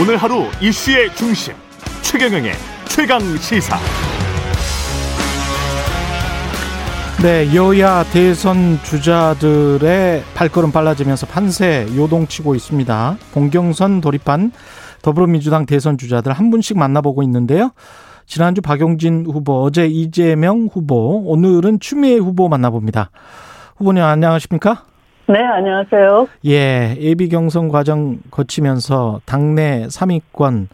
오늘 하루 이슈의 중심 최경영의 최강 시사. 네, 여야 대선 주자들의 발걸음 빨라지면서 판세 요동치고 있습니다. 봉경선 돌입한 더불어민주당 대선 주자들 한 분씩 만나보고 있는데요. 지난주 박용진 후보, 어제 이재명 후보, 오늘은 추미애 후보 만나봅니다. 후보님 안녕하십니까? 네, 안녕하세요. 예, 예비 경선 과정 거치면서 당내 3위권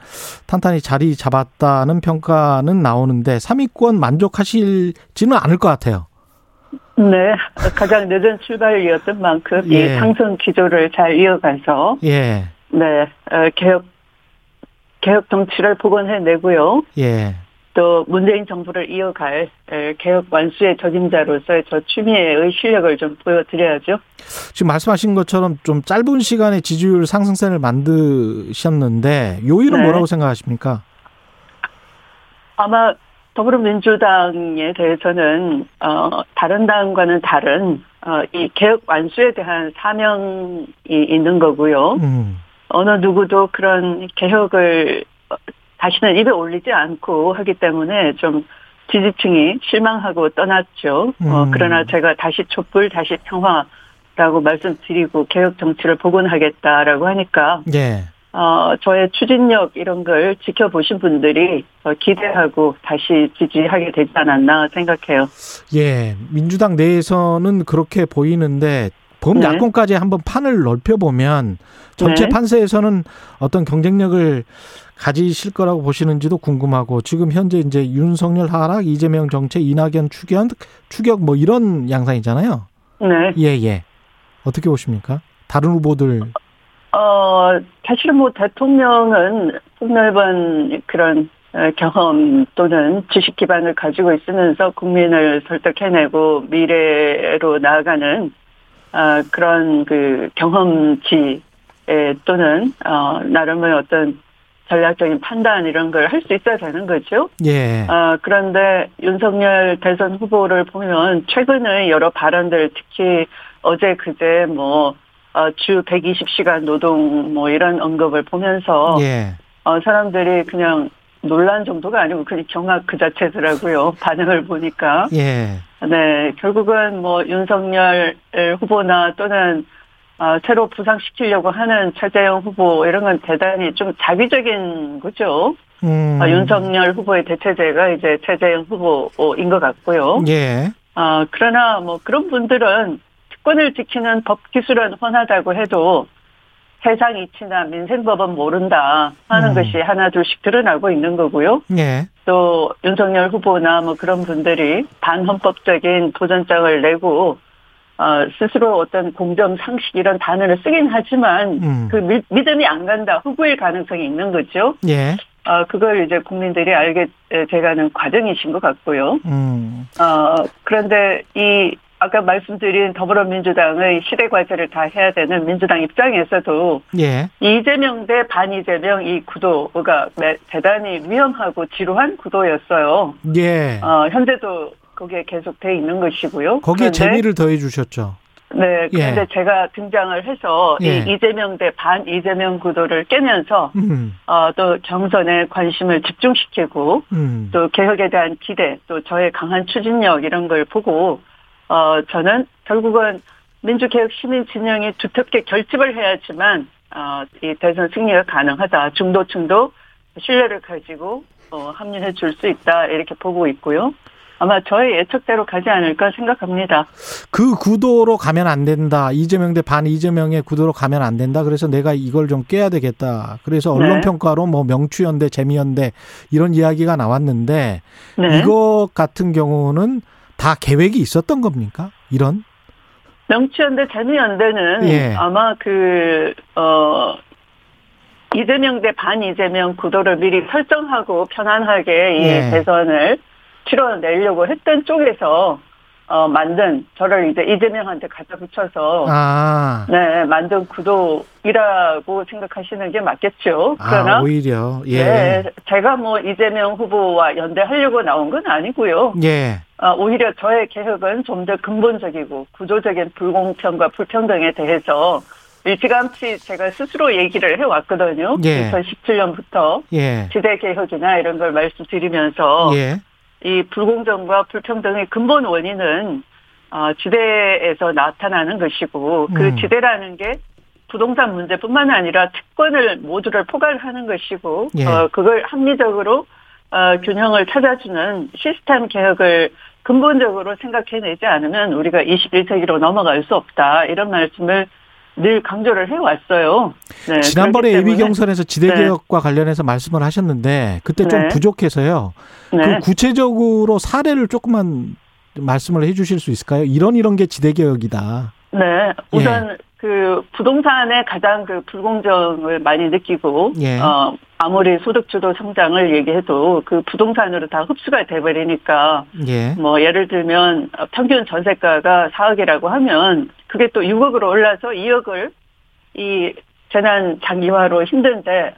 탄탄히 자리 잡았다는 평가는 나오는데 3위권 만족하실지는 않을 것 같아요. 네, 가장 늦은 출발이었던 만큼 예. 이 상승 기조를 잘 이어가서 예. 네, 어, 개혁 개혁 정치를 복원해내고요. 예. 또 문재인 정부를 이어갈 개혁 완수의 적임자로서의 저 추미애의 실력을 좀 보여드려야죠. 지금 말씀하신 것처럼 좀 짧은 시간에 지지율 상승세를 만드셨는데 요일은 네. 뭐라고 생각하십니까? 아마 더불어민주당에 대해서는 어, 다른 당과는 다른 어, 이 개혁 완수에 대한 사명이 있는 거고요. 음. 어느 누구도 그런 개혁을 다시는 입에 올리지 않고 하기 때문에 좀 지지층이 실망하고 떠났죠. 어, 음. 어, 그러나 제가 다시 촛불, 다시 평화라고 말씀드리고 개혁 정치를 복원하겠다라고 하니까 예. 어, 저의 추진력 이런 걸 지켜보신 분들이 기대하고 다시 지지하게 되지 않았나 생각해요. 예, 민주당 내에서는 그렇게 보이는데 범야권까지 네. 한번 판을 넓혀보면 전체 네. 판세에서는 어떤 경쟁력을 가지실 거라고 보시는지도 궁금하고 지금 현재 이제 윤석열 하락, 이재명 정체, 이낙연 추격, 추격 뭐 이런 양상이잖아요. 네. 예, 예. 어떻게 보십니까? 다른 후보들. 어, 사실은 뭐 대통령은 폭넓은 그런 어, 경험 또는 지식 기반을 가지고 있으면서 국민을 설득해내고 미래로 나아가는 어, 그런 그 경험치 또는 어, 나름의 어떤 전략적인 판단 이런 걸 할 수 있어야 되는 거죠. 예. 어, 그런데 윤석열 대선 후보를 보면 최근의 여러 발언들 특히 어제 그제 뭐, 어, 주 120시간 노동 뭐 이런 언급을 보면서 예. 어, 사람들이 그냥 논란 정도가 아니고 그냥 경악 그 자체더라고요. 반응을 보니까. 예. 네, 결국은 뭐 윤석열 후보나 또는 어, 새로 부상시키려고 하는 최재형 후보 이런 건 대단히 좀 자기적인 거죠. 음. 어, 윤석열 후보의 대체제가 이제 최재형 후보인 것 같고요. 예. 어, 그러나 뭐 그런 분들은 특권을 지키는 법 기술은 훤하다고 해도 세상 이치나 민생법은 모른다 하는 음. 것이 하나 둘씩 드러나고 있는 거고요. 예. 또 윤석열 후보나 뭐 그런 분들이 반헌법적인 도전장을 내고 어, 스스로 어떤 공정 상식 이런 단어를 쓰긴 하지만 음. 그 미, 믿음이 안 간다 후보일 가능성이 있는 거죠. 예. 어, 그걸 이제 국민들이 알게 돼가는 과정이신 것 같고요. 음. 어, 그런데 이 아까 말씀드린 더불어민주당의 시대 과제를 다 해야 되는 민주당 입장에서도 예. 이재명 대 반이재명 이 구도가 대단히 위험하고 지루한 구도였어요. 예. 어, 현재도 거기에 계속 돼 있는 것이고요. 거기에 재미를 더해 주셨죠. 네, 그런데 예. 제가 등장을 해서 예. 이 이재명 대 반 이재명 구도를 깨면서 음. 어, 또 경선에 관심을 집중시키고 음. 또 개혁에 대한 기대, 또 저의 강한 추진력 이런 걸 보고 어, 저는 결국은 민주개혁 시민 진영이 두텁게 결집을 해야지만 어, 이 대선 승리가 가능하다. 중도층도 신뢰를 가지고 어, 합류해 줄 수 있다 이렇게 보고 있고요. 아마 저의 예측대로 가지 않을까 생각합니다. 그 구도로 가면 안 된다. 이재명 대 반 이재명의 구도로 가면 안 된다. 그래서 내가 이걸 좀 깨야 되겠다. 그래서 언론 네. 평가로 뭐 명추연대, 재미연대 이런 이야기가 나왔는데 네. 이것 같은 경우는 다 계획이 있었던 겁니까? 이런? 명추연대, 재미연대는 예. 아마 그, 어, 이재명 대 반 이재명 구도를 미리 설정하고 편안하게 이 예. 대선을 치러내려고 했던 쪽에서 어, 만든, 저를 이제 이재명한테 갖다 붙여서, 아. 네, 만든 구도이라고 생각하시는 게 맞겠죠. 아, 그러나, 아, 오히려, 예. 네, 제가 뭐 이재명 후보와 연대하려고 나온 건 아니고요. 예. 어, 오히려 저의 개혁은 좀 더 근본적이고 구조적인 불공평과 불평등에 대해서 일찌감치 제가 스스로 얘기를 해왔거든요. 예. 2017년부터 예. 지대 개혁이나 이런 걸 말씀드리면서 예. 이 불공정과 불평등의 근본 원인은 어, 지대에서 나타나는 것이고 그 음. 지대라는 게 부동산 문제뿐만 아니라 특권을 모두를 포괄하는 것이고 예. 어, 그걸 합리적으로 어, 균형을 찾아주는 시스템 개혁을 근본적으로 생각해내지 않으면 우리가 21세기로 넘어갈 수 없다 이런 말씀을 늘 강조를 해왔어요. 네, 지난번에 예비 경선에서 지대 네. 개혁과 관련해서 말씀을 하셨는데 그때 좀 네. 부족해서요. 네. 그 구체적으로 사례를 조금만 말씀을 해 주실 수 있을까요? 이런 이런 게 지대 개혁이다. 네, 예. 우선 그 부동산에 가장 그 불공정을 많이 느끼고 예. 어 아무리 소득 주도 성장을 얘기해도 그 부동산으로 다 흡수가 돼 버리니까 예. 뭐 예를 들면 어, 평균 전세가가 4억이라고 하면 그게 또 6억으로 올라서 2억을 이 재난 장기화로 힘든데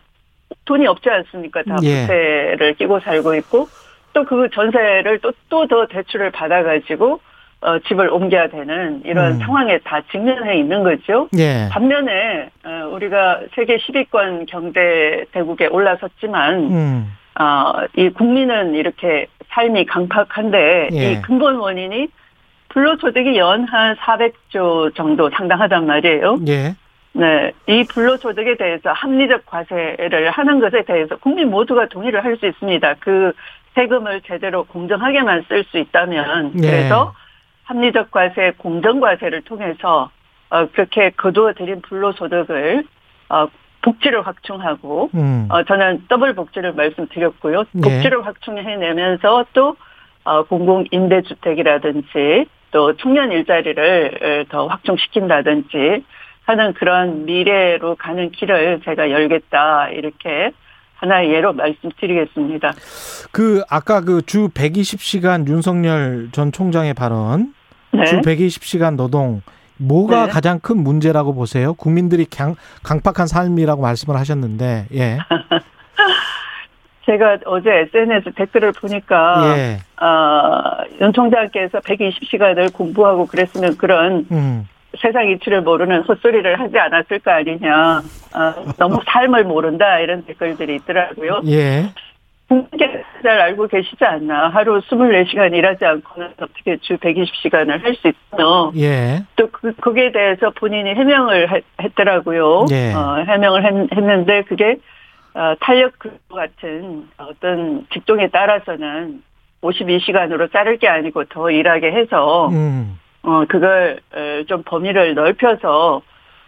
돈이 없지 않습니까? 다 예. 부채를 끼고 살고 있고 또 그 전세를 또 또 더 대출을 받아 가지고 어, 집을 옮겨야 되는 이런 음. 상황에 다 직면해 있는 거죠. 예. 반면에 어, 우리가 세계 10위권 경제 대국에 올라섰지만 음. 어, 이 국민은 이렇게 삶이 강팍한데 예. 이 근본 원인이 불로소득이 연한 400조 정도 상당하단 말이에요. 예. 네, 이 불로소득에 대해서 합리적 과세를 하는 것에 대해서 국민 모두가 동의를 할 수 있습니다. 그 세금을 제대로 공정하게만 쓸 수 있다면 예. 그래서 합리적 과세, 공정 과세를 통해서 어, 그렇게 거두어들인 불로소득을 어, 복지를 확충하고 음. 어, 저는 더블 복지를 말씀드렸고요. 네. 복지를 확충해내면서 또 어, 공공 임대 주택이라든지 또 청년 일자리를 어, 더 확충시킨다든지 하는 그런 미래로 가는 길을 제가 열겠다 이렇게 하나의 예로 말씀드리겠습니다. 그 아까 그 주 120시간 윤석열 전 총장의 발언 네. 주 120시간 노동 뭐가 네. 가장 큰 문제라고 보세요? 국민들이 강, 강팍한 삶이라고 말씀을 하셨는데 예. 제가 어제 SNS 댓글을 보니까 예. 어, 윤 총장께서 120시간을 공부하고 그랬으면 그런 음. 세상 이치를 모르는 헛소리를 하지 않았을 거 아니냐. 어, 너무 삶을 모른다 이런 댓글들이 있더라고요. 예. 국민께서 잘 알고 계시지 않나. 하루 24시간 일하지 않고는 어떻게 주 120시간을 할 수 있어. 예. 또 그, 거기에 대해서 본인이 해명을 했, 했더라고요. 예. 어, 해명을 했, 했는데 그게 어, 탄력 같은 어떤 직종에 따라서는 52시간으로 자를 게 아니고 더 일하게 해서 음. 어, 그걸, 에, 좀 범위를 넓혀서,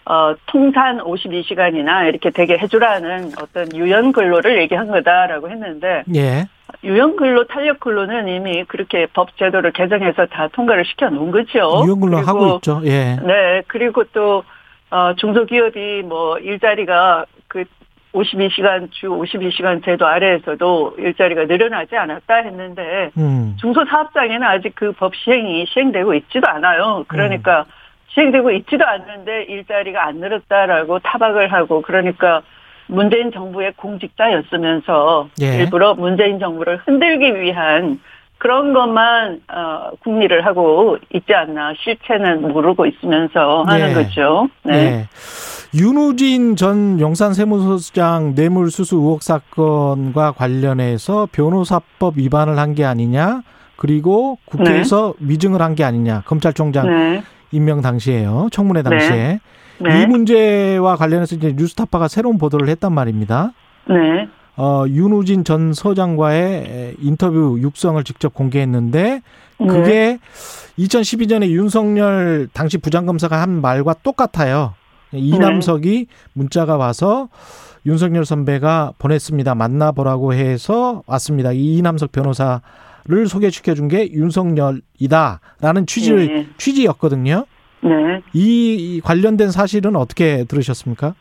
어, 통산 52시간이나 이렇게 되게 해주라는 어떤 유연 근로를 얘기한 거다라고 했는데, 예. 유연 근로, 탄력 근로는 이미 그렇게 법 제도를 개정해서 다 통과를 시켜 놓은 거죠. 유연 근로 그리고 하고 있죠. 예. 네, 그리고 또, 어, 중소기업이 뭐 일자리가 그 52시간, 주 52시간 제도 아래에서도 일자리가 늘어나지 않았다 했는데, 음. 중소사업장에는 아직 그 법 시행이 시행되고 있지도 않아요. 그러니까 시행되고 있지도 않는데 일자리가 안 늘었다라고 타박을 하고 그러니까 문재인 정부의 공직자였으면서 예. 일부러 문재인 정부를 흔들기 위한 그런 것만 어, 국리를 하고 있지 않나 실체는 모르고 있으면서 하는 예. 거죠. 네. 예. 윤우진 전 용산 세무서장 뇌물수수 의혹 사건과 관련해서 변호사법 위반을 한 게 아니냐, 그리고 국회에서 위증을 한 게 아니냐, 검찰총장 네. 임명 당시에요, 청문회 당시에 네. 이 문제와 관련해서 이제 뉴스타파가 새로운 보도를 했단 말입니다. 네. 어, 윤우진 전 서장과의 인터뷰 육성을 직접 공개했는데 네. 그게 2012년에 윤석열 당시 부장검사가 한 말과 똑같아요. 이남석이 문자가 와서 윤석열 선배가 보냈습니다. 만나보라고 해서 왔습니다. 이 이남석 변호사 를 소개시켜 준 게 윤석열이다라는 취지의 네. 취지였거든요. 네. 이 관련된 사실은 어떻게 들으셨습니까?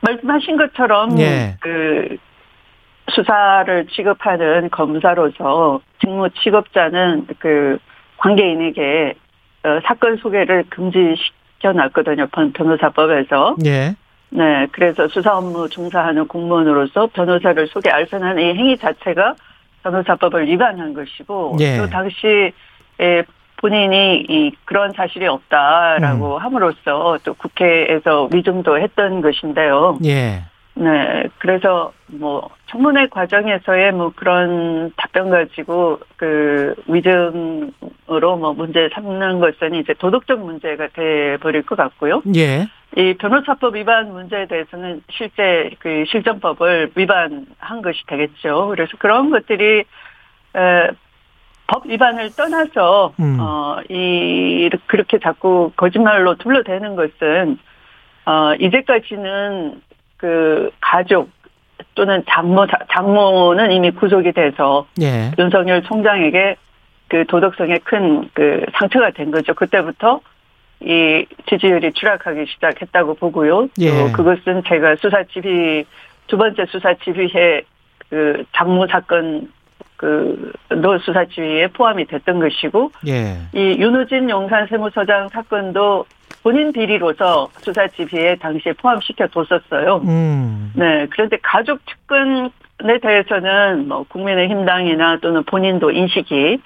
말씀하신 것처럼 예. 그 수사를 취급하는 검사로서 직무 취급자는 그 관계인에게 어, 사건 소개를 금지시켜 놨거든요. 변- 변호사법에서. 예. 네, 그래서 수사 업무 종사하는 공무원으로서 변호사를 소개 알선하는 이 행위 자체가 변호사법을 위반한 것이고 예. 또 당시 에 본인이 이 그런 사실이 없다라고 음. 함으로써 또 국회에서 위증도 했던 것인데요. 예. 네, 그래서 뭐 청문회 과정에서의 뭐 그런 답변 가지고 그 위증으로 뭐 문제 삼는 것은 이제 도덕적 문제가 돼 버릴 것 같고요. 예. 이 변호사법 위반 문제에 대해서는 실제 그 실정법을 위반한 것이 되겠죠. 그래서 그런 것들이 에, 법 위반을 떠나서 음. 어이 그렇게 자꾸 거짓말로 둘러대는 것은 어 이제까지는 그 가족 또는 장모 장모는 이미 구속이 돼서 예. 윤석열 총장에게 그 도덕성에 큰 그 상처가 된 거죠. 그때부터 이 지지율이 추락하기 시작했다고 보고요. 예. 또 그것은 제가 수사 지휘 두 번째 수사 지휘에 그 장모 사건 그 노 수사 지휘에 포함이 됐던 것이고 예. 이 윤우진 용산 세무서장 사건도 본인 비리로서 수사 지휘에 당시에 포함시켜 뒀었어요. 음. 네, 그런데 가족 측근에 대해서는 뭐 국민의힘 당이나 또는 본인도 인식이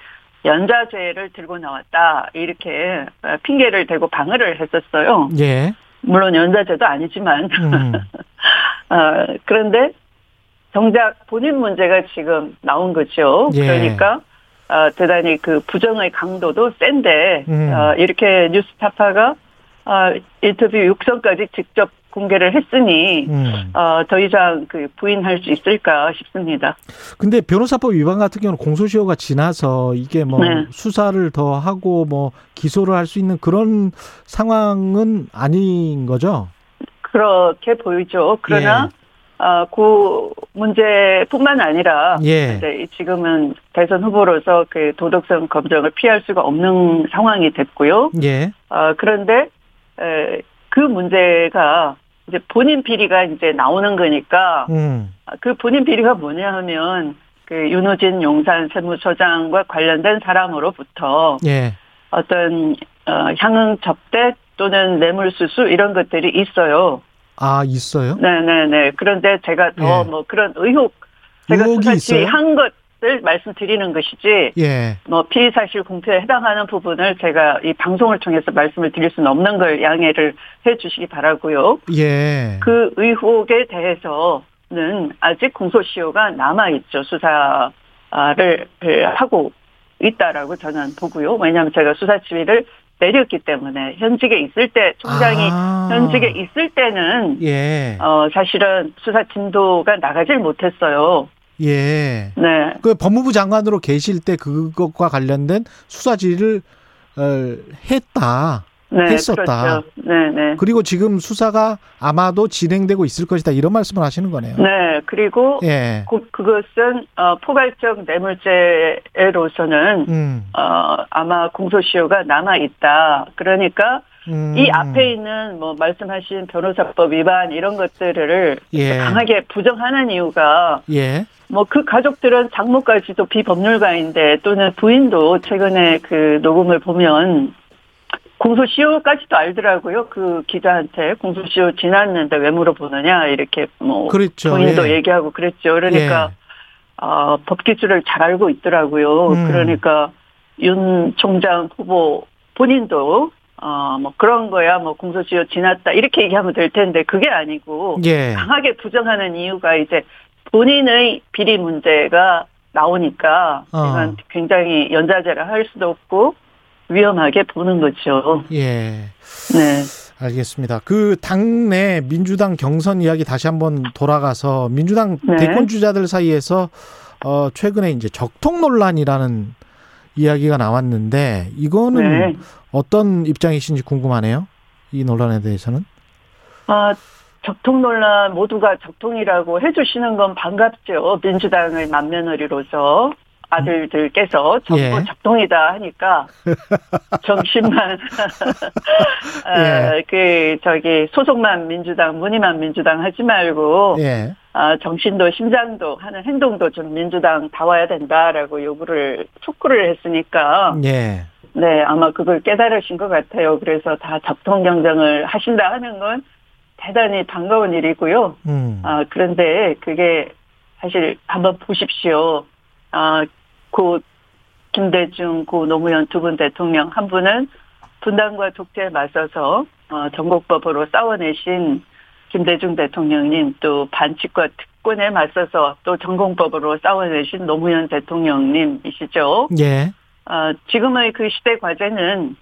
연좌죄를 들고 나왔다 이렇게 핑계를 대고 방어를 했었어요. 예. 물론 연좌죄도 아니지만 음. 어, 그런데 정작 본인 문제가 지금 나온 거죠. 예. 그러니까 어, 대단히 그 부정의 강도도 센데 음. 어, 이렇게 뉴스타파가 어, 인터뷰 육성까지 직접 공개를 했으니 음. 어, 더 이상 그 부인할 수 있을까 싶습니다. 근데 변호사법 위반 같은 경우는 공소시효가 지나서 이게 뭐 네. 수사를 더 하고 뭐 기소를 할 수 있는 그런 상황은 아닌 거죠? 그렇게 보이죠. 그러나 어, 그 문제뿐만 아니라 예. 이제 지금은 대선 후보로서 그 도덕성 검증을 피할 수가 없는 상황이 됐고요. 예. 어, 그런데 에, 그 문제가 이제 본인 비리가 이제 나오는 거니까 음. 그 본인 비리가 뭐냐 하면 그 윤호진 용산 세무서장과 관련된 사람으로부터 예. 어떤 어, 향응 접대 또는 뇌물수수 이런 것들이 있어요. 아, 있어요? 네네네. 그런데 제가 더 예. 뭐 그런 의혹 제가 의혹이 수사지 있어요? 한것 을 말씀드리는 것이지 예. 뭐 피의 사실 공표에 해당하는 부분을 제가 이 방송을 통해서 말씀을 드릴 수는 없는 걸 양해를 해 주시기 바라고요. 예. 그 의혹에 대해서는 아직 공소시효가 남아 있죠. 수사를 하고 있다라고 저는 보고요. 왜냐하면 제가 수사 지휘를 내렸기 때문에 현직에 있을 때 총장이 아. 현직에 있을 때는 예. 어 사실은 수사 진도가 나가질 못했어요. 예. 네. 그 법무부 장관으로 계실 때 그것과 관련된 수사 지휘를 어, 했다. 네, 했었다. 그렇죠. 네, 네. 그리고 지금 수사가 아마도 진행되고 있을 것이다. 이런 말씀을 하시는 거네요. 네, 그리고 예. 그, 그것은 어, 포괄적 뇌물죄로서는 음. 어, 아마 공소시효가 남아 있다. 그러니까 음. 이 앞에 있는 뭐 말씀하신 변호사법 위반 이런 것들을 예. 강하게 부정하는 이유가 예. 뭐그 가족들은 장모까지도 비법률가인데 또는 부인도 최근에 그 녹음을 보면 공소시효까지도 알더라고요. 그 기자한테 공소시효 지났는데 왜 물어보느냐 이렇게 뭐 그랬죠. 부인도 예. 얘기하고 그랬죠. 그러니까 어, 법 기술을 잘 알고 있더라고요. 음. 그러니까 윤 총장 후보 본인도 어, 뭐 그런 거야, 뭐 공소시효 지났다 이렇게 얘기하면 될 텐데 그게 아니고 예. 강하게 부정하는 이유가 이제 본인의 비리 문제가 나오니까 어. 이건 굉장히 연좌제를 할 수도 없고 위험하게 보는 거죠. 예. 네. 알겠습니다. 그 당내 민주당 경선 이야기 다시 한번 돌아가서 민주당 네. 대권 주자들 사이에서 어 최근에 이제 적통 논란이라는 이야기가 나왔는데 이거는 네. 어떤 입장이신지 궁금하네요. 이 논란에 대해서는. 아, 적통 논란 모두가 적통이라고 해주시는 건 반갑죠. 민주당의 맏며느리로서 아들들께서 전부 예. 적통이다 하니까 정신만 아, 예. 그 저기 소속만 민주당 무늬만 민주당 하지 말고 예. 아, 정신도 심장도 하는 행동도 좀 민주당 다와야 된다라고 요구를 촉구를 했으니까 예. 네 아마 그걸 깨달으신 것 같아요. 그래서 다 적통 경쟁을 하신다 하는 건 대단히 반가운 일이고요. 음. 아, 그런데 그게 사실 한번 보십시오. 아, 그 김대중, 고 노무현 두 분 대통령, 한 분은 분단과 독재에 맞서서 어, 전국법으로 싸워내신 김대중 대통령님, 또 반칙과 특권에 맞서서 또 전공법으로 싸워내신 노무현 대통령님이시죠. 예. 어, 지금의 그 시대 과제는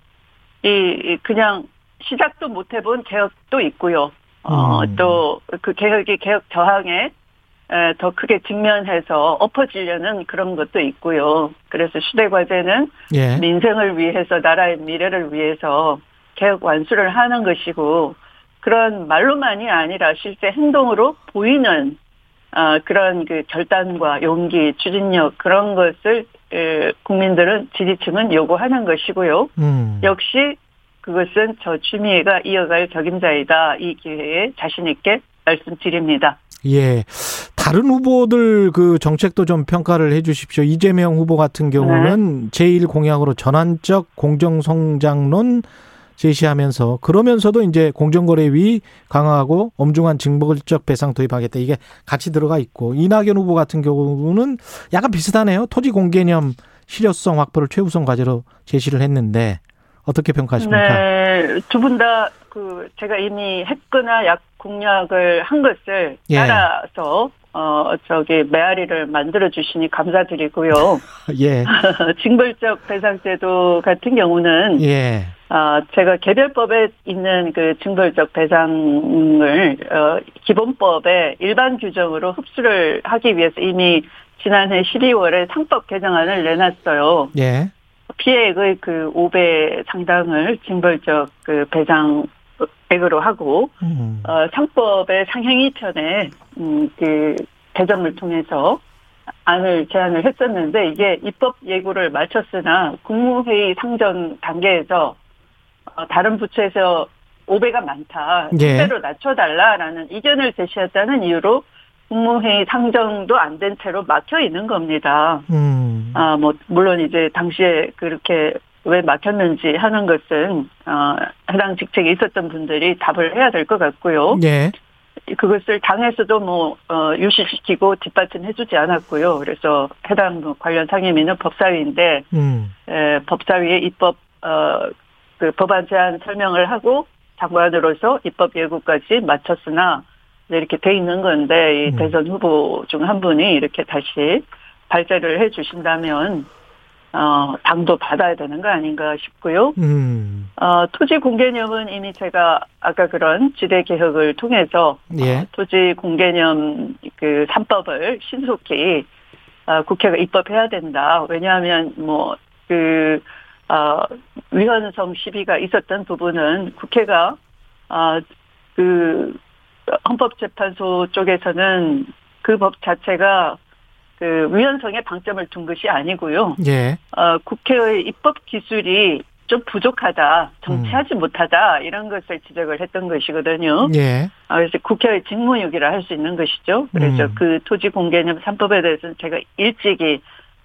이 그냥 시작도 못 해본 개혁도 있고요. 어, 음. 또그 개혁이 개혁 저항에 에, 더 크게 직면해서 엎어지려는 그런 것도 있고요. 그래서 시대 과제는 예. 민생을 위해서 나라의 미래를 위해서 개혁 완수를 하는 것이고 그런 말로만이 아니라 실제 행동으로 보이는 어, 그런 그 결단과 용기, 추진력 그런 것을 에, 국민들은 지지층은 요구하는 것이고요. 음. 역시 그것은 저 추미애가 이어갈 적임자이다. 이 기회에 자신 있게 말씀드립니다. 예. 다른 후보들 그 정책도 좀 평가를 해 주십시오. 이재명 후보 같은 경우는 제1 공약으로 전환적 공정성장론 제시하면서 그러면서도 이제 공정거래위 강화하고 엄중한 징벌적 배상 도입하겠다. 이게 같이 들어가 있고 이낙연 후보 같은 경우는 약간 비슷하네요. 토지 공개념 실효성 확보를 최우선 과제로 제시를 했는데 어떻게 평가하십니까? 네, 두 분 다 그 제가 이미 했거나 약 공약을 한 것을 예. 따라서 어 저기 메아리를 만들어 주시니 감사드리고요. 예. 징벌적 배상제도 같은 경우는 예. 아 제가 개별법에 있는 그 징벌적 배상을 어 기본법에 일반 규정으로 흡수를 하기 위해서 이미 지난해 12월에 상법 개정안을 내놨어요. 예. 피해액의 그 5배 상당을 징벌적 그 배상 액으로 하고 음. 어, 상법의 상행위 편에 음, 그 개정을 통해서 안을 제안을 했었는데 이게 입법 예고를 마쳤으나 국무회의 상정 단계에서 어, 다른 부처에서 5배가 많다. 예. 실제로 낮춰달라라는 이견을 제시했다는 이유로 국무회의 상정도 안 된 채로 막혀 있는 겁니다. 음. 아, 뭐, 물론 이제 당시에 그렇게 왜 막혔는지 하는 것은, 어, 해당 직책에 있었던 분들이 답을 해야 될 것 같고요. 예. 그것을 당에서도 뭐, 어, 유시시키고 뒷받침 해주지 않았고요. 그래서 해당 뭐 관련 상임위는 법사위인데, 음. 에, 법사위의 입법, 어, 그 법안 제안 설명을 하고 장관으로서 입법 예고까지 마쳤으나, 네, 이렇게 돼 있는 건데, 이 음. 대선 후보 중 한 분이 이렇게 다시 발제를 해 주신다면, 어, 당도 받아야 되는 거 아닌가 싶고요. 음. 어, 토지 공개념은 이미 제가 아까 그런 지대 개혁을 통해서 예. 어, 토지 공개념 그 3법을 신속히 어, 국회가 입법해야 된다. 왜냐하면 뭐 그 어, 위헌성 시비가 있었던 부분은 국회가 어, 그 헌법재판소 쪽에서는 그 법 자체가 그 위헌성에 방점을 둔 것이 아니고요. 예. 어, 국회의 입법 기술이 좀 부족하다, 정치하지 못하다 이런 것을 지적을 했던 것이거든요. 예. 아, 그래서 국회의 직무유기라 할 수 있는 것이죠. 그래서 음. 그 토지 공개념 3법에 대해서는 제가 일찍이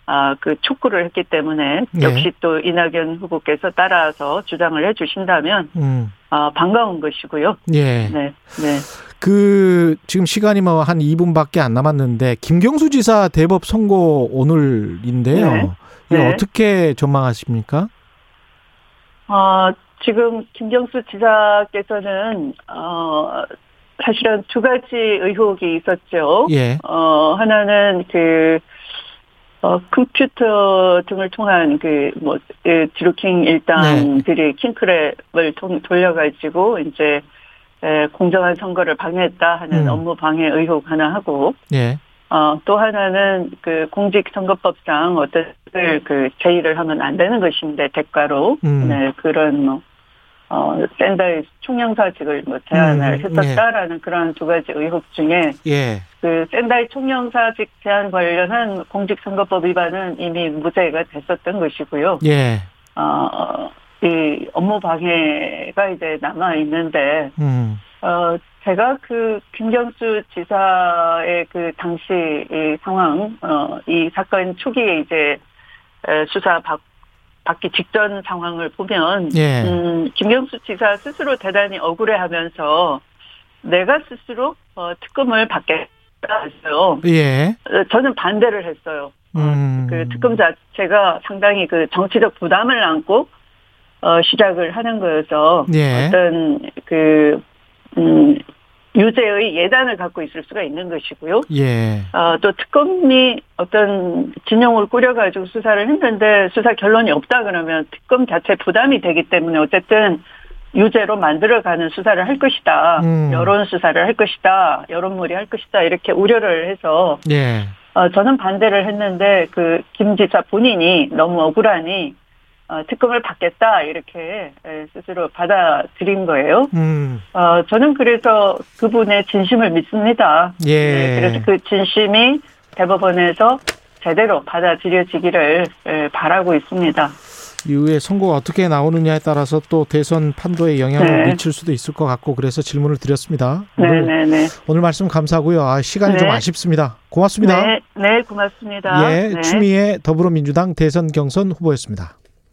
아, 그 촉구를 했기 때문에 네. 역시 또 이낙연 후보께서 따라서 주장을 해 주신다면 음. 아, 반가운 것이고요. 예. 네. 네. 그 지금 시간이 뭐 한 2분밖에 안 남았는데 김경수 지사 대법 선고 오늘인데요. 네. 이거 네. 어떻게 전망하십니까? 어, 지금 김경수 지사께서는 어, 사실은 두 가지 의혹이 있었죠. 예. 어, 하나는 그, 어, 컴퓨터 등을 통한 그, 뭐, 그 드루킹 일당들이 킹크랩을 통, 돌려가지고, 이제, 에, 공정한 선거를 방해했다 하는 음. 업무 방해 의혹 하나 하고, 예. 어, 또 하나는 그 공직선거법상 어떤 그 제의를 하면 안 되는 것인데, 대가로, 음. 네, 그런 뭐, 어, 샌다의 총영사직을 뭐 제안을 음, 했었다라는 그런 두 가지 의혹 중에, 예. 그 샌다이 총영사직 제한 관련한 공직선거법 위반은 이미 무죄가 됐었던 것이고요. 예. 어, 이 업무 방해가 이제 남아 있는데, 음. 어, 제가 그 김경수 지사의 그 당시 이 상황, 어, 이 사건 초기에 이제 에, 수사 받, 받기 직전 상황을 보면, 예. 음, 김경수 지사 스스로 대단히 억울해하면서 내가 스스로 어, 특검을 받겠다 했어요. 예. 어, 저는 반대를 했어요. 음. 그 특검 자체가 상당히 그 정치적 부담을 안고 어, 시작을 하는 거여서 예. 어떤 그 음, 유죄의 예단을 갖고 있을 수가 있는 것이고요. 예. 어, 또 특검이 어떤 진영을 꾸려가지고 수사를 했는데 수사 결론이 없다 그러면 특검 자체 부담이 되기 때문에 어쨌든 유죄로 만들어가는 수사를 할 것이다. 음. 여론 수사를 할 것이다. 여론몰이 할 것이다. 이렇게 우려를 해서 예. 어, 저는 반대를 했는데 그 김 지사 본인이 너무 억울하니 어, 특검을 받겠다 이렇게 에, 스스로 받아들인 거예요. 음. 어, 저는 그래서 그분의 진심을 믿습니다. 예. 네, 그래서 그 진심이 대법원에서 제대로 받아들여지기를 에, 바라고 있습니다. 이후에 선거가 어떻게 나오느냐에 따라서 또 대선 판도에 영향을 네. 미칠 수도 있을 것 같고 그래서 질문을 드렸습니다. 오늘, 네네네. 오늘 말씀 감사하고요. 아, 시간이 네. 좀 아쉽습니다. 고맙습니다. 네, 네, 고맙습니다. 예, 네. 추미애 더불어민주당 대선 경선 후보였습니다.